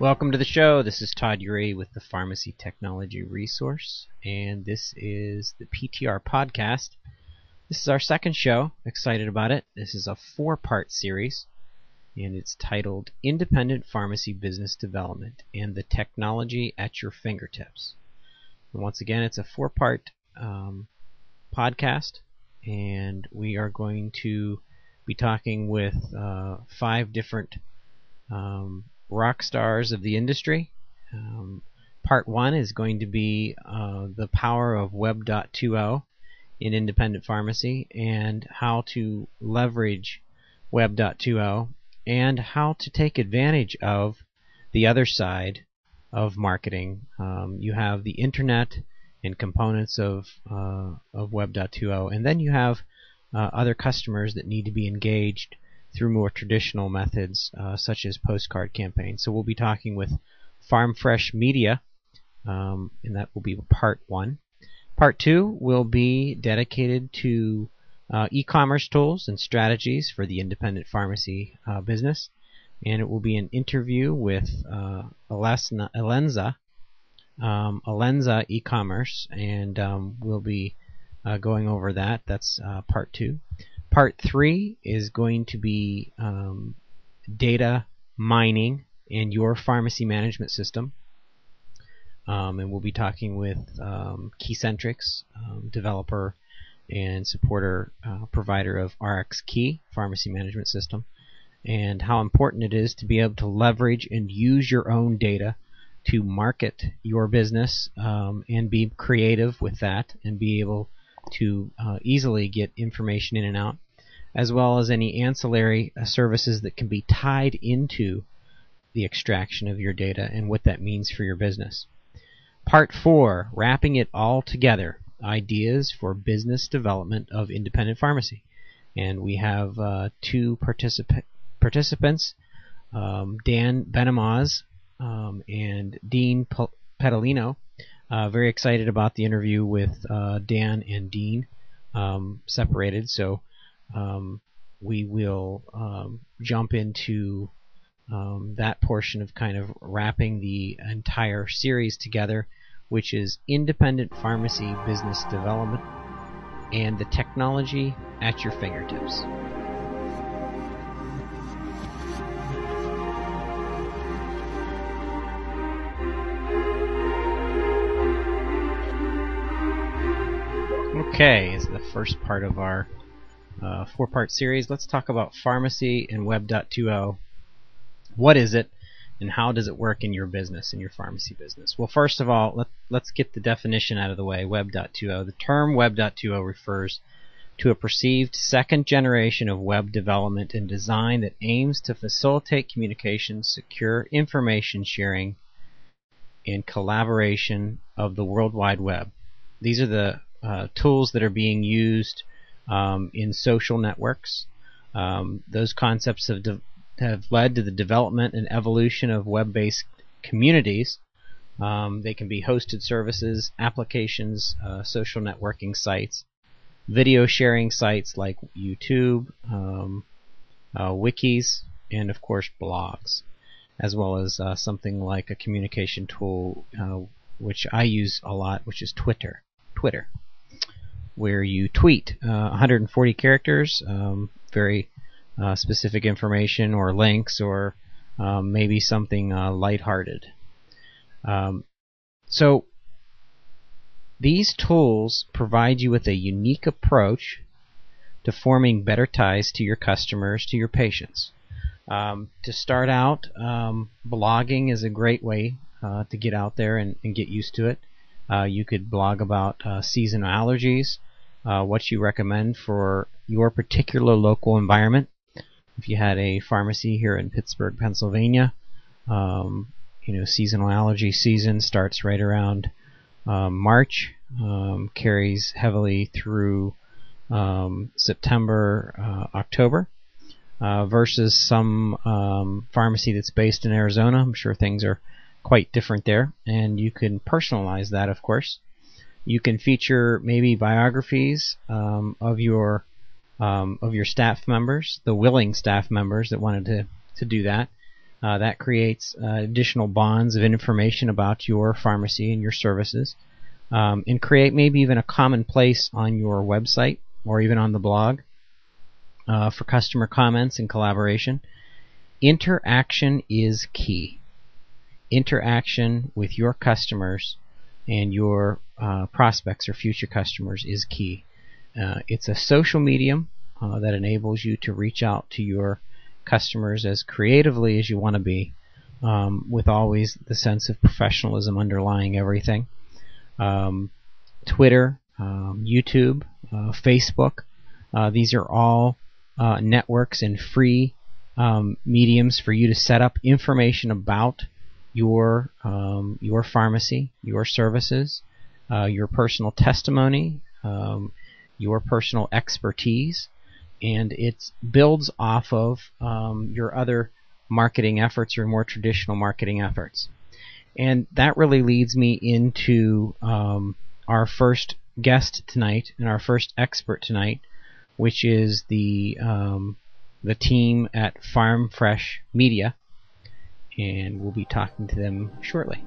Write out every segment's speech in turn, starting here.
Welcome to the show. This is Todd Eury with the Pharmacy Technology Resource, and this is the PTR podcast. This is our second show. Excited about it. This is a four part series, and it's titled Independent Pharmacy Business Development and the Technology at Your Fingertips. And once again, it's a four part um, podcast, and we are going to be talking with uh, five different um, rock stars of the industry. Um, part one is going to be uh, the power of Web 2.0 in independent pharmacy and how to leverage Web 2.0 and how to take advantage of the other side of marketing. Um, you have the internet and components of uh, of Web 2.0, and then you have uh, other customers that need to be engaged through more traditional methods uh, such as postcard campaigns. So we'll be talking with PharmFresh Media, um, and that will be part one. Part two will be dedicated to uh, e-commerce tools and strategies for the independent pharmacy uh, business, and it will be an interview with uh, Alenza, um, Alenza e-commerce, and um, we'll be uh, going over that. That's uh, part two. Part three is going to be um, data mining in your pharmacy management system. Um, and we'll be talking with um, Keycentrix, um, developer and supporter uh, provider of RxKey pharmacy management system, and how important it is to be able to leverage and use your own data to market your business um, and be creative with that and be able to uh, easily get information in and out, as well as any ancillary uh, services that can be tied into the extraction of your data and what that means for your business. Part 4 Wrapping it all together Ideas for Business Development of Independent Pharmacy. And we have uh, two particip- participants, um, Dan Benamoz um, and Dean Pedalino uh, very excited about the interview with uh, Dan and Dean um, separated, so um, we will um, jump into um, that portion of kind of wrapping the entire series together, which is independent pharmacy business development and the technology at your fingertips. Okay, is the first part of our uh, four-part series. Let's talk about pharmacy and Web 2.0. What is it, and how does it work in your business, in your pharmacy business? Well, first of all, let, let's get the definition out of the way. Web 2.0. The term Web 2.0 refers to a perceived second generation of web development and design that aims to facilitate communication, secure information sharing, and collaboration of the World Wide Web. These are the uh, tools that are being used um, in social networks. Um, those concepts have de- have led to the development and evolution of web-based communities. Um, they can be hosted services, applications, uh, social networking sites, video sharing sites like YouTube, um, uh, wikis, and of course blogs, as well as uh, something like a communication tool uh, which I use a lot, which is Twitter. Twitter where you tweet uh, 140 characters, um, very uh, specific information or links or um, maybe something uh, lighthearted. Um, so these tools provide you with a unique approach to forming better ties to your customers, to your patients. Um, to start out, um, blogging is a great way uh, to get out there and, and, get used to it. Uh, you could blog about uh, seasonal allergies, uh, what you recommend for your particular local environment. If you had a pharmacy here in Pittsburgh, Pennsylvania, um, you know, seasonal allergy season starts right around um, March, um, carries heavily through um, September, uh, October. Uh, versus some um, pharmacy that's based in Arizona. I'm sure things are quite different there, and you can personalize that, of course. You can feature maybe biographies um, of your um, of your staff members, the willing staff members that wanted to to do that. Uh, that creates uh, additional bonds of information about your pharmacy and your services, um, and create maybe even a common place on your website or even on the blog uh, for customer comments and collaboration. Interaction is key. Interaction with your customers and your uh, prospects or future customers is key. Uh, it's a social medium uh, that enables you to reach out to your customers as creatively as you want to be, um, with always the sense of professionalism underlying everything. Um, Twitter, um, YouTube, uh, Facebook, uh, these are all uh, networks and free um, mediums for you to set up information about your um, your pharmacy, your services, uh, your personal testimony, um, your personal expertise, and it builds off of um, your other marketing efforts, your more traditional marketing efforts. And that really leads me into um, our first guest tonight and our first expert tonight, which is the um, the team at PharmFresh Media, and we'll be talking to them shortly.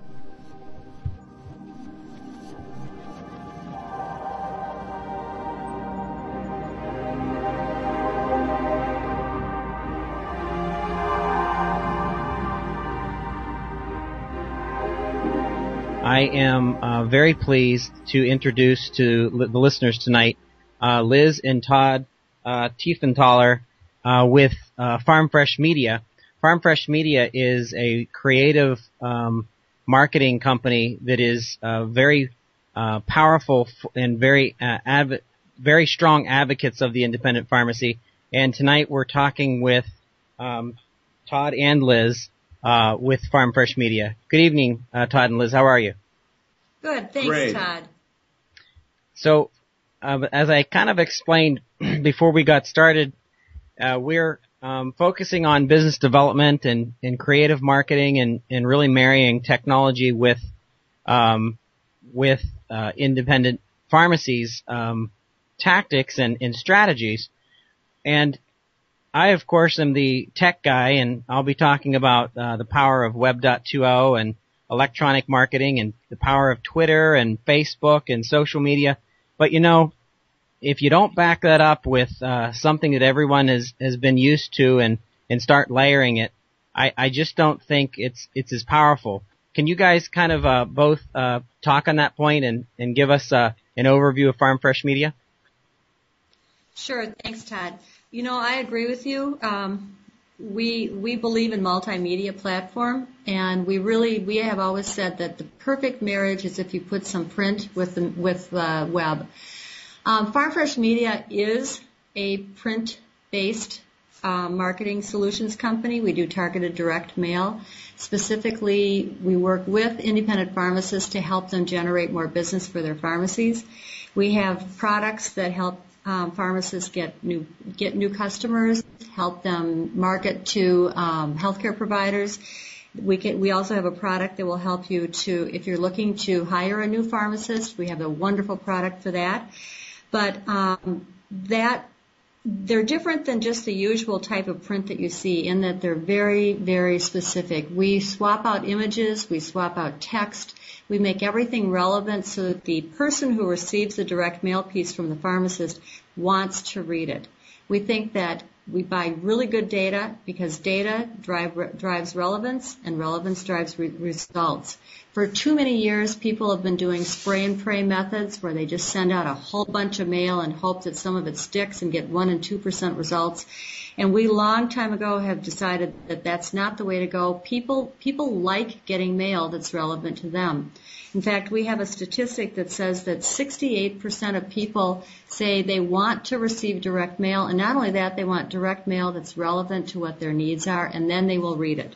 I am uh, very pleased to introduce to li- the listeners tonight uh, Liz and Todd uh, Tiefenthaler uh, with uh, PharmFresh Media. PharmFresh Media is a creative um, marketing company that is uh, very uh, powerful f- and very uh, adv- very strong advocates of the independent pharmacy. And tonight we're talking with um, Todd and Liz uh, with PharmFresh Media. Good evening, uh, Todd and Liz. How are you? Good. Thanks, Great. Todd. So, uh, as I kind of explained before we got started, uh, we're um, focusing on business development and, and creative marketing and, and really marrying technology with um, with uh, independent pharmacies um, tactics and, and strategies. And I, of course, am the tech guy, and I'll be talking about uh, the power of Web 2.0 and electronic marketing and the power of Twitter and Facebook and social media. But you know, if you don't back that up with uh, something that everyone has has been used to and and start layering it, I, I just don't think it's it's as powerful. Can you guys kind of uh, both uh, talk on that point and and give us uh, an overview of PharmFresh Media? Sure. Thanks, Todd. You know, I agree with you. Um, we we believe in multimedia platform, and we really we have always said that the perfect marriage is if you put some print with the with uh, web. Um, PharmFresh Media is a print-based uh, marketing solutions company. We do targeted direct mail. Specifically, we work with independent pharmacists to help them generate more business for their pharmacies. We have products that help um, pharmacists get new get new customers, help them market to um, healthcare providers. We can, we also have a product that will help you to if you're looking to hire a new pharmacist. We have a wonderful product for that. But um, that they're different than just the usual type of print that you see in that they're very, very specific. We swap out images, we swap out text, we make everything relevant so that the person who receives the direct mail piece from the pharmacist wants to read it. We think that we buy really good data because data drive, drives relevance and relevance drives re- results. For too many years, people have been doing spray and pray methods where they just send out a whole bunch of mail and hope that some of it sticks and get 1 and 2% results. And we long time ago have decided that that's not the way to go. People, people like getting mail that's relevant to them. In fact, we have a statistic that says that 68% of people say they want to receive direct mail, and not only that, they want direct mail that's relevant to what their needs are, and then they will read it.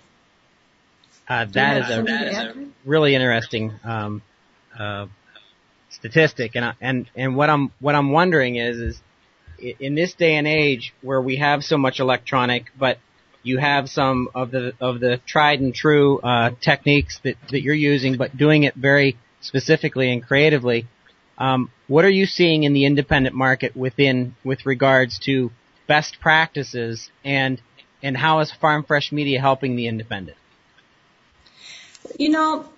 Uh, that is a, that is a really interesting um, uh, statistic, and I, and and what I'm what I'm wondering is is in this day and age where we have so much electronic, but you have some of the of the tried and true uh, techniques that that you're using, but doing it very specifically and creatively. Um, what are you seeing in the independent market within with regards to best practices and and how is PharmFresh Media helping the independent? You know,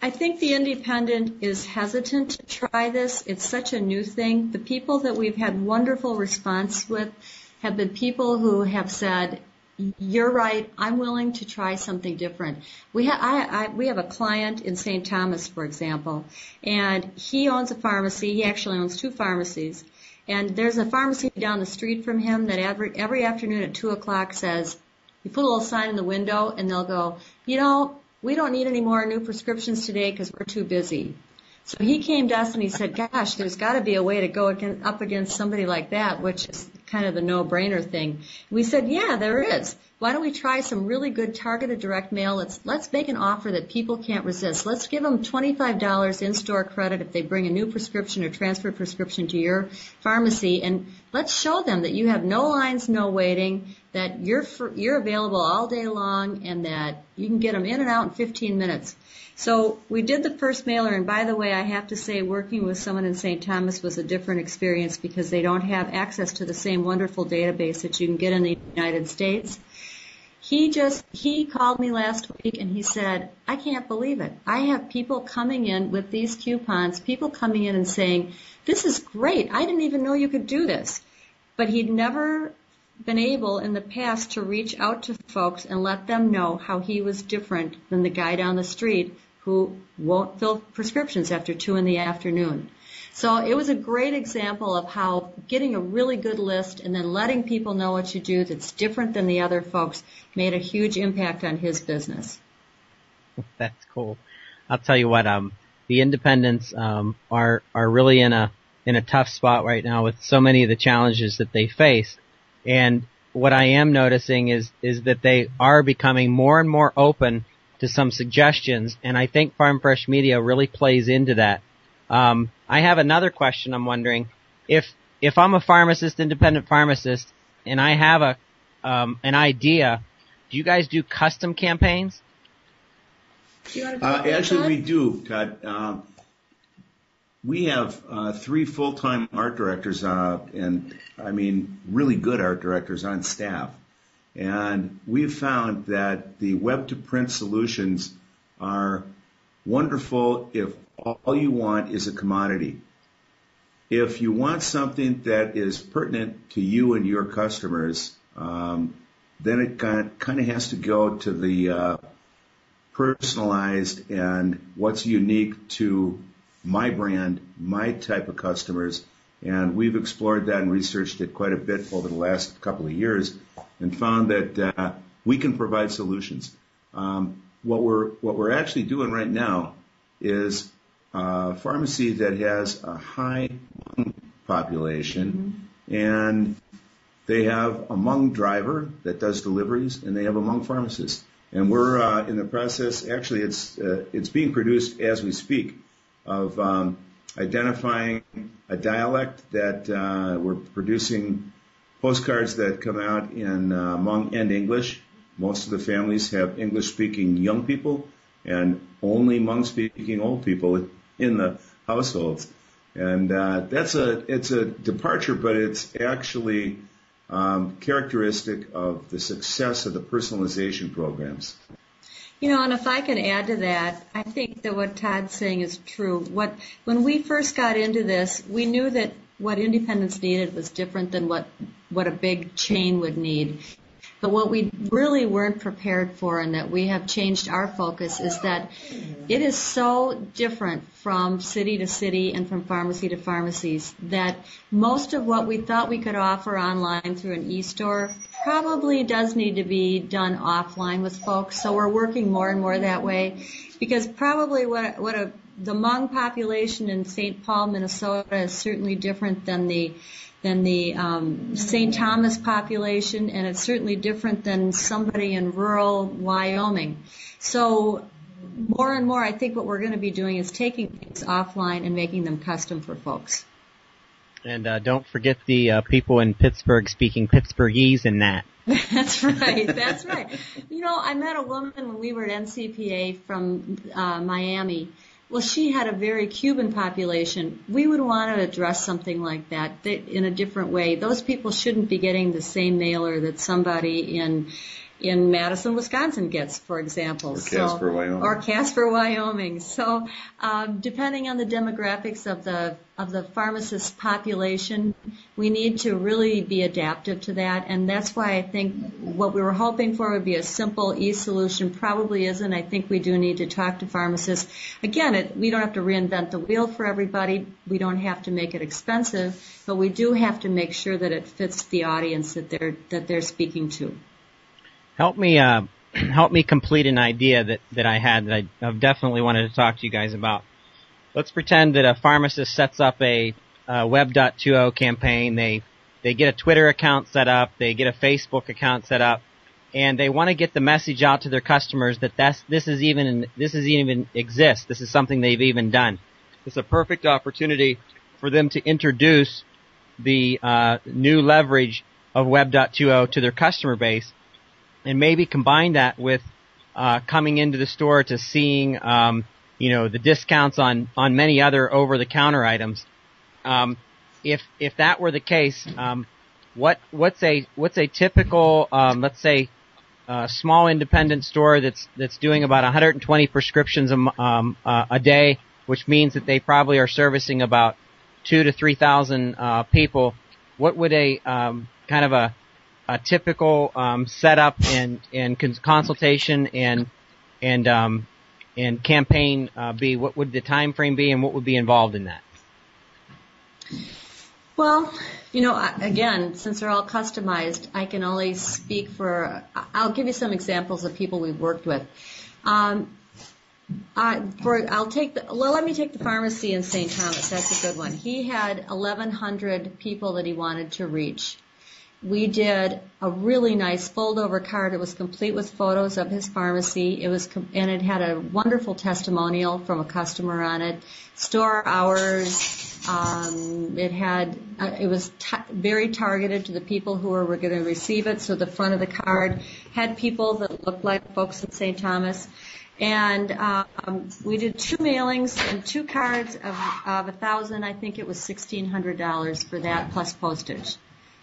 I think the independent is hesitant to try this. It's such a new thing. The people that we've had wonderful response with have been people who have said, you're right. I'm willing to try something different. We have I, I, we have a client in St. Thomas, for example, and he owns a pharmacy. He actually owns two pharmacies, and there's a pharmacy down the street from him that every every afternoon at two o'clock says, you put a little sign in the window, and they'll go, you know, we don't need any more new prescriptions today because we're too busy. So he came to us and he said, gosh, there's got to be a way to go up against somebody like that, which is kind of the no-brainer thing. We said, yeah, there is. Why don't we try some really good targeted direct mail? Let's, let's make an offer that people can't resist. Let's give them $25 in-store credit if they bring a new prescription or transfer prescription to your pharmacy and let's show them that you have no lines, no waiting, that you're, you're available all day long and that you can get them in and out in 15 minutes. So we did the first mailer, and by the way, I have to say working with someone in St. Thomas was a different experience because they don't have access to the same wonderful database that you can get in the United States. He just, he called me last week and he said, I can't believe it. I have people coming in with these coupons, people coming in and saying, this is great. I didn't even know you could do this. But he'd never been able in the past to reach out to folks and let them know how he was different than the guy down the street who won't fill prescriptions after two in the afternoon. So it was a great example of how getting a really good list and then letting people know what you do that's different than the other folks made a huge impact on his business. That's cool. I'll tell you what, um, the independents um, are are really in a in a tough spot right now with so many of the challenges that they face. And what I am noticing is is that they are becoming more and more open to some suggestions, and I think PharmFresh Media really plays into that. Um, I have another question. I'm wondering if if I'm a pharmacist, independent pharmacist, and I have a um, an idea, do you guys do custom campaigns? Uh, actually, we do, Todd. Um, we have uh, three full-time art directors, uh, and I mean really good art directors on staff. And we've found that the web to print solutions are wonderful if all you want is a commodity. If you want something that is pertinent to you and your customers, um, then it kind of has to go to the uh, personalized and what's unique to my brand, my type of customers. And we've explored that and researched it quite a bit over the last couple of years and found that uh, we can provide solutions. Um, what we're what we're actually doing right now is a pharmacy that has a high population, mm-hmm. and they have a Hmong driver that does deliveries, and they have a Hmong pharmacist. And we're uh, in the process. Actually, it's uh, it's being produced as we speak of um, identifying a dialect that uh, we're producing postcards that come out in uh, Hmong and English. Most of the families have English speaking young people and only Hmong speaking old people in the households. And uh, that's a it's a departure, but it's actually um, characteristic of the success of the personalization programs. You know, and if I can add to that, I think that what Todd's saying is true. What when we first got into this, we knew that what independence needed was different than what what a big chain would need. But what we really weren't prepared for and that we have changed our focus is that it is so different from city to city and from pharmacy to pharmacies that most of what we thought we could offer online through an e-store probably does need to be done offline with folks. So we're working more and more that way because probably what, what a, the Hmong population in St. Paul, Minnesota is certainly different than the than the um, St. Thomas population, and it's certainly different than somebody in rural Wyoming. So more and more, I think what we're going to be doing is taking things offline and making them custom for folks. And uh, don't forget the uh, people in Pittsburgh speaking Pittsburghese in that. that's right. That's right. You know, I met a woman when we were at NCPA from uh, Miami well, she had a very Cuban population. We would want to address something like that in a different way. Those people shouldn't be getting the same mailer that somebody in in Madison, Wisconsin gets, for example. Or Casper, so, Wyoming. Or Casper, Wyoming. So, um, depending on the demographics of the of the pharmacist population, we need to really be adaptive to that, and that's why I think what we were hoping for would be a simple e-solution. Probably isn't. I think we do need to talk to pharmacists. Again, it, we don't have to reinvent the wheel for everybody. We don't have to make it expensive, but we do have to make sure that it fits the audience that they're that they're speaking to. Help me, uh, help me complete an idea that, that I had that I, I've definitely wanted to talk to you guys about. Let's pretend that a pharmacist sets up a, a Web 2.0 campaign. They, they get a Twitter account set up. They get a Facebook account set up and they want to get the message out to their customers that that's, this is even, this is even exists. This is something they've even done. It's a perfect opportunity for them to introduce the uh, new leverage of Web 2.0 to their customer base and maybe combine that with uh, coming into the store to seeing um, you know the discounts on on many other over the counter items. Um, if if that were the case, um, what what's a what's a typical um, let's say uh, small independent store that's that's doing about 120 prescriptions a, um, uh, a day, which means that they probably are servicing about two to three thousand uh, people. What would a um, kind of a a typical um, setup and and consultation and and um, and campaign uh, be? What would the time frame be, and what would be involved in that? Well, you know, again, since they're all customized, I can only speak for. I'll give you some examples of people we've worked with. Um, I, for, I'll take the, well, let me take the pharmacy in St. Thomas. That's a good one. He had 1,100 people that he wanted to reach we did a really nice fold over card. It was complete with photos of his pharmacy. It was, and it had a wonderful testimonial from a customer on it. Store hours. Um, it had, uh, it was t- very targeted to the people who were, were going to receive it. So the front of the card had people that looked like folks in St. Thomas. And um, we did two mailings and two cards of, of a thousand. I think it was sixteen hundred dollars for that plus postage.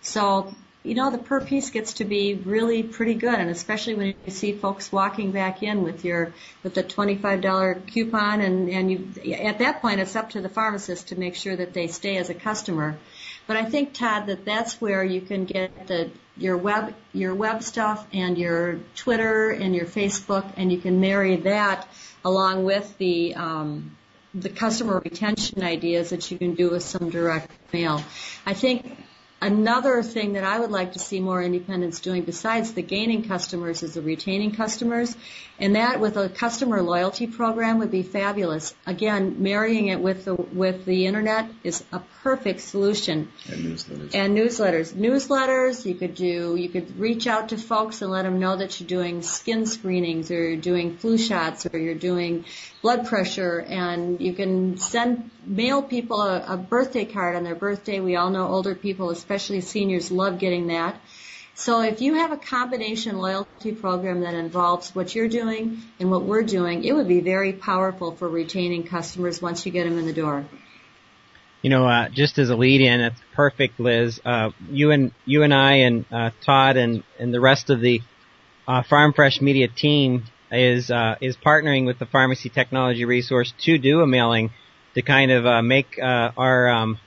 So you know, the per piece gets to be really pretty good, and especially when you see folks walking back in with your with the twenty-five dollar coupon, and and you at that point it's up to the pharmacist to make sure that they stay as a customer. But I think Todd that that's where you can get the your web your web stuff and your Twitter and your Facebook, and you can marry that along with the um, the customer retention ideas that you can do with some direct mail. I think Another thing that I would like to see more independents doing besides the gaining customers is the retaining customers. And that with a customer loyalty program would be fabulous. Again, marrying it with the, with the internet is a perfect solution. And newsletters. And newsletters. Newsletters, you could do, you could reach out to folks and let them know that you're doing skin screenings or you're doing flu shots or you're doing blood pressure and you can send, mail people a, a birthday card on their birthday. We all know older people, especially seniors, love getting that. So if you have a combination loyalty program that involves what you're doing and what we're doing, it would be very powerful for retaining customers once you get them in the door. You know, uh, just as a lead-in, it's perfect, Liz. Uh, you and you and I and uh, Todd and and the rest of the uh, PharmFresh Media team is uh, is partnering with the Pharmacy Technology Resource to do a mailing to kind of uh, make uh, our um,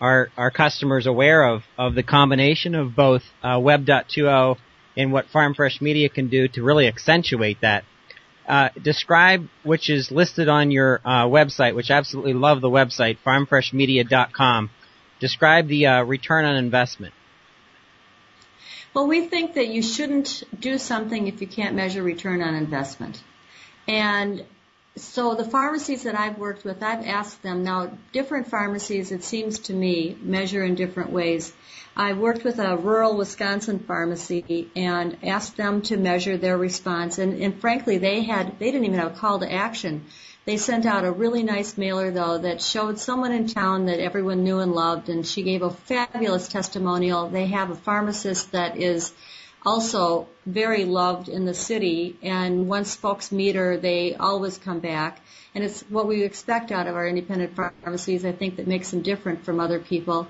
our our customers aware of of the combination of both uh, Web 2.0 and what PharmFresh Media can do to really accentuate that. Uh, describe which is listed on your uh, website, which I absolutely love the website pharmfreshmedia.com. Describe the uh, return on investment. Well, we think that you shouldn't do something if you can't measure return on investment. And so the pharmacies that I've worked with, I've asked them now, different pharmacies, it seems to me, measure in different ways. I worked with a rural Wisconsin pharmacy and asked them to measure their response. And, and frankly, they had, they didn't even have a call to action. They sent out a really nice mailer though that showed someone in town that everyone knew and loved and she gave a fabulous testimonial. They have a pharmacist that is also very loved in the city. And once folks meet her, they always come back. And it's what we expect out of our independent pharmacies, I think, that makes them different from other people.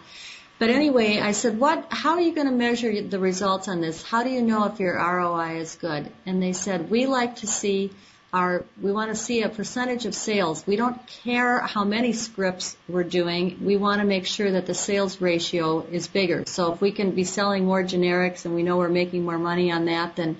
But anyway, I said, what, how are you going to measure the results on this? How do you know if your ROI is good? And they said, we like to see our, we want to see a percentage of sales. We don't care how many scripts we're doing. We want to make sure that the sales ratio is bigger. So if we can be selling more generics and we know we're making more money on that than,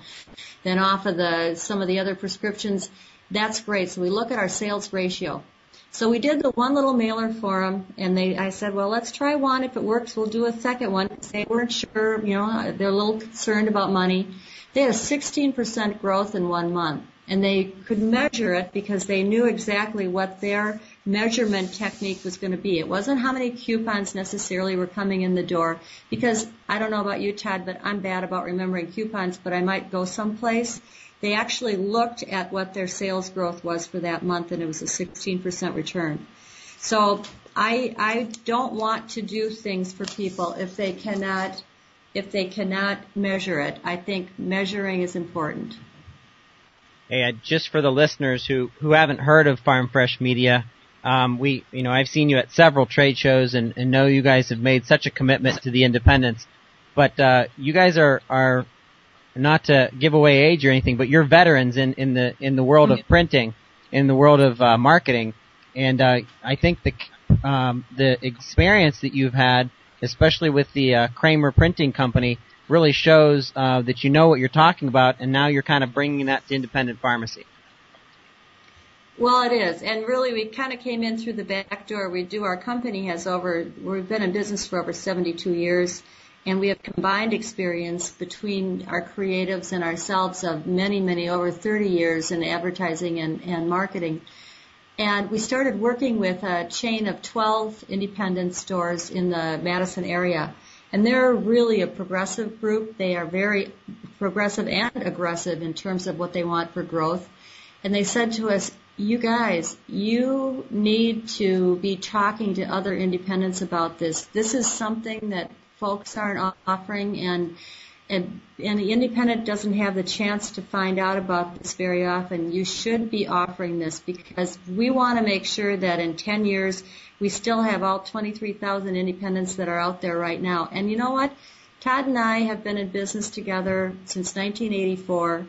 than off of the, some of the other prescriptions, that's great. So we look at our sales ratio. So we did the one little mailer for them, and they, I said, well, let's try one. If it works, we'll do a second one. They weren't sure, you know, they're a little concerned about money. They had a 16% growth in one month and they could measure it because they knew exactly what their measurement technique was going to be. It wasn't how many coupons necessarily were coming in the door because I don't know about you, Todd, but I'm bad about remembering coupons, but I might go someplace. They actually looked at what their sales growth was for that month and it was a 16% return. So I, I don't want to do things for people if they cannot, if they cannot measure it. I think measuring is important. Hey, uh, just for the listeners who who haven't heard of PharmFresh Media, um, we you know I've seen you at several trade shows and, and know you guys have made such a commitment to the independents. But uh, you guys are are not to give away age or anything, but you're veterans in in the in the world of printing, in the world of uh, marketing, and uh, I think the um, the experience that you've had, especially with the uh, Kramer Printing Company, really shows uh, that you know what you're talking about, and now you're kind of bringing that to independent pharmacy. Well, it is, and really, we kind of came in through the back door. We do. Our company has over. We've been in business for over 72 years, and we have combined experience between our creatives and ourselves of many, many over 30 years in advertising and, and marketing. And we started working with a chain of 12 independent stores in the Madison area. And they're really a progressive group. They are very progressive and aggressive in terms of what they want for growth. And they said to us, you guys, you need to be talking to other independents about this. This is something that folks aren't offering and and, and the independent doesn't have the chance to find out about this very often. You should be offering this because we want to make sure that in 10 years we still have all 23,000 independents that are out there right now. And you know what? Todd and I have been in business together since 1984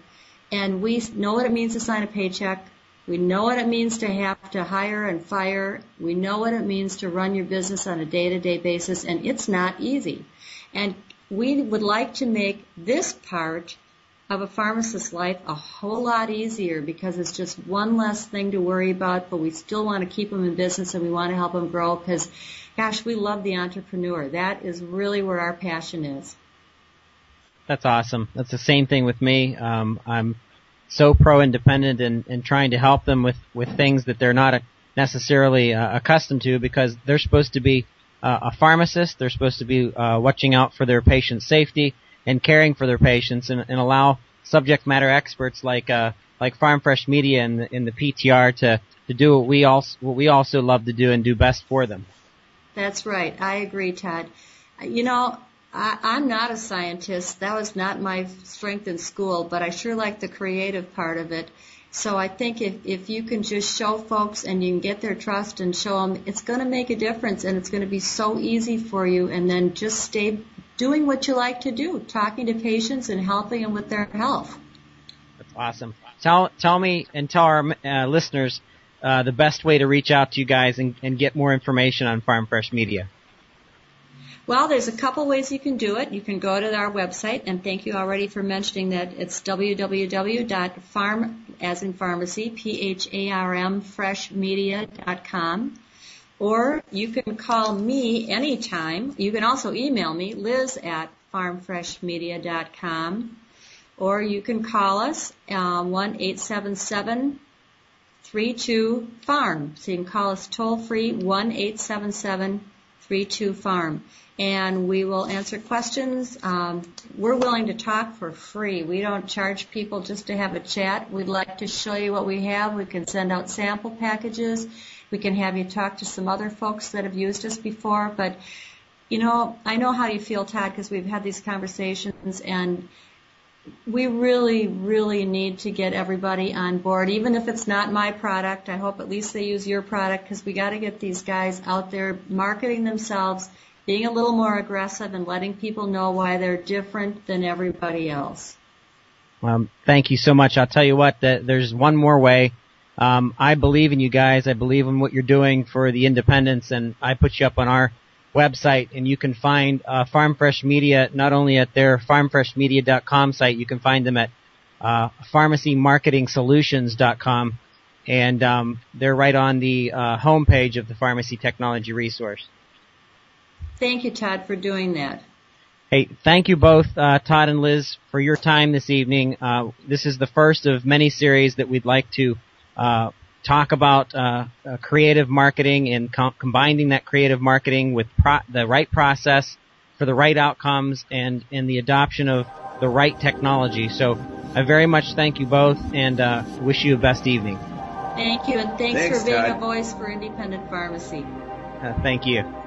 and we know what it means to sign a paycheck. We know what it means to have to hire and fire. We know what it means to run your business on a day to day basis and it's not easy. And we would like to make this part of a pharmacist's life a whole lot easier because it's just one less thing to worry about, but we still want to keep them in business and we want to help them grow because, gosh, we love the entrepreneur. That is really where our passion is. That's awesome. That's the same thing with me. Um, I'm so pro-independent and, and trying to help them with, with things that they're not necessarily uh, accustomed to because they're supposed to be uh, a pharmacist. They're supposed to be uh, watching out for their patient's safety and caring for their patients, and, and allow subject matter experts like uh, like PharmFresh Media and the, and the PTR to to do what we also what we also love to do and do best for them. That's right. I agree, Todd. You know, I, I'm not a scientist. That was not my strength in school, but I sure like the creative part of it. So I think if, if you can just show folks and you can get their trust and show them, it's going to make a difference and it's going to be so easy for you. And then just stay doing what you like to do, talking to patients and helping them with their health. That's awesome. Tell tell me and tell our uh, listeners uh, the best way to reach out to you guys and, and get more information on PharmFresh Media. Well, there's a couple ways you can do it. You can go to our website, and thank you already for mentioning that it's www.pharm, as in pharmacy, P-H-A-R-M, freshmedia.com. Or you can call me anytime. You can also email me, liz at pharmfreshmedia.com. Or you can call us, um, 1-877-32-PHARM. So you can call us toll free, 1-877-32-PHARM and we will answer questions. Um, we're willing to talk for free. We don't charge people just to have a chat. We'd like to show you what we have. We can send out sample packages. We can have you talk to some other folks that have used us before. But, you know, I know how you feel, Todd, because we've had these conversations and we really, really need to get everybody on board. Even if it's not my product, I hope at least they use your product because we got to get these guys out there marketing themselves, being a little more aggressive, and letting people know why they're different than everybody else. Well, thank you so much. I'll tell you what, that there's one more way. Um, I believe in you guys. I believe in what you're doing for the independents, and I put you up on our website, and you can find uh, PharmFresh Media not only at their pharmfreshmedia.com site, you can find them at uh, pharmacymarketingsolutions.com, and um, they're right on the uh, homepage of the Pharmacy Technology Resource. Thank you, Todd, for doing that. Hey, thank you both, uh, Todd and Liz, for your time this evening. Uh, this is the first of many series that we'd like to uh, talk about uh, uh, creative marketing and com- combining that creative marketing with pro- the right process for the right outcomes and, and the adoption of the right technology. So I very much thank you both and uh, wish you a best evening. Thank you, and thanks, Thanks, for being Todd. a voice for independent pharmacy. Uh, thank you.